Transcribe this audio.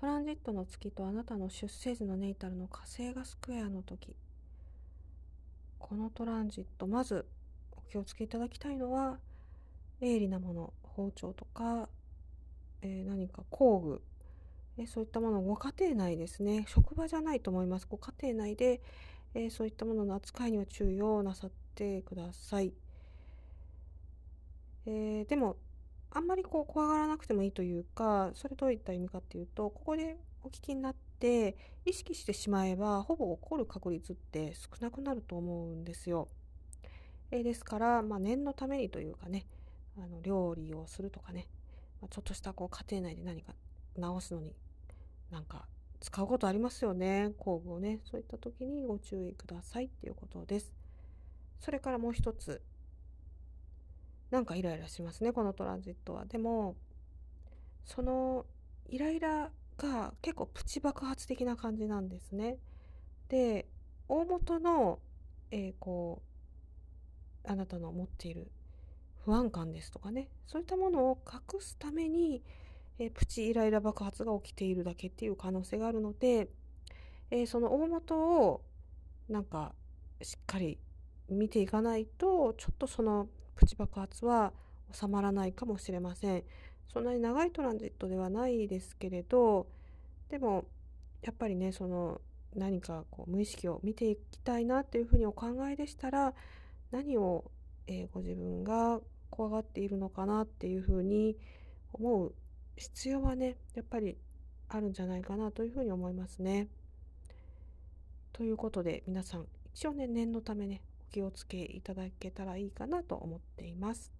トランジットの月とあなたの出生時のネイタルの火星がスクエアの時。このトランジットまずお気をつけいただきたいのは鋭利なもの包丁とか、えー、何か工具、え、そういったものご家庭内ですね。職場じゃないと思います。ご家庭内で、えー、そういったものの扱いには注意をなさってください、えでもあんまりこう怖がらなくてもいいというかそれどういった意味かっていうとここでお聞きになって意識してしまえばほぼ起こる確率って少なくなると思うんですよ。えですから、まあ、念のためにというかねあの料理をするとかね、ま、ちょっとしたこう家庭内で何か直すのになんか使うことありますよね工具をねそういった時にご注意くださいっていうことです。それからもう一つなんかイライラしますねこのトランジットは。でもそのイライラが結構プチ爆発的な感じなんですね。で大元の、えー、こうあなたの持っている不安感ですとかねそういったものを隠すために、えー、プチイライラ爆発が起きているだけっていう可能性があるので、えー、その大元をなんかしっかり見ていかないとちょっとそのプチ爆発は収まらないかもしれません。そんなに長いトランジットではないですけれどでもやっぱりねその何かこう無意識を見ていきたいなっていうふうにお考えでしたら何を、えー、ご自分が怖がっているのかなっていうふうに思う必要はねやっぱりあるんじゃないかなというふうに思いますね。ということで皆さん一応ね念のためね気をつけいただけたらいいかなと思っています。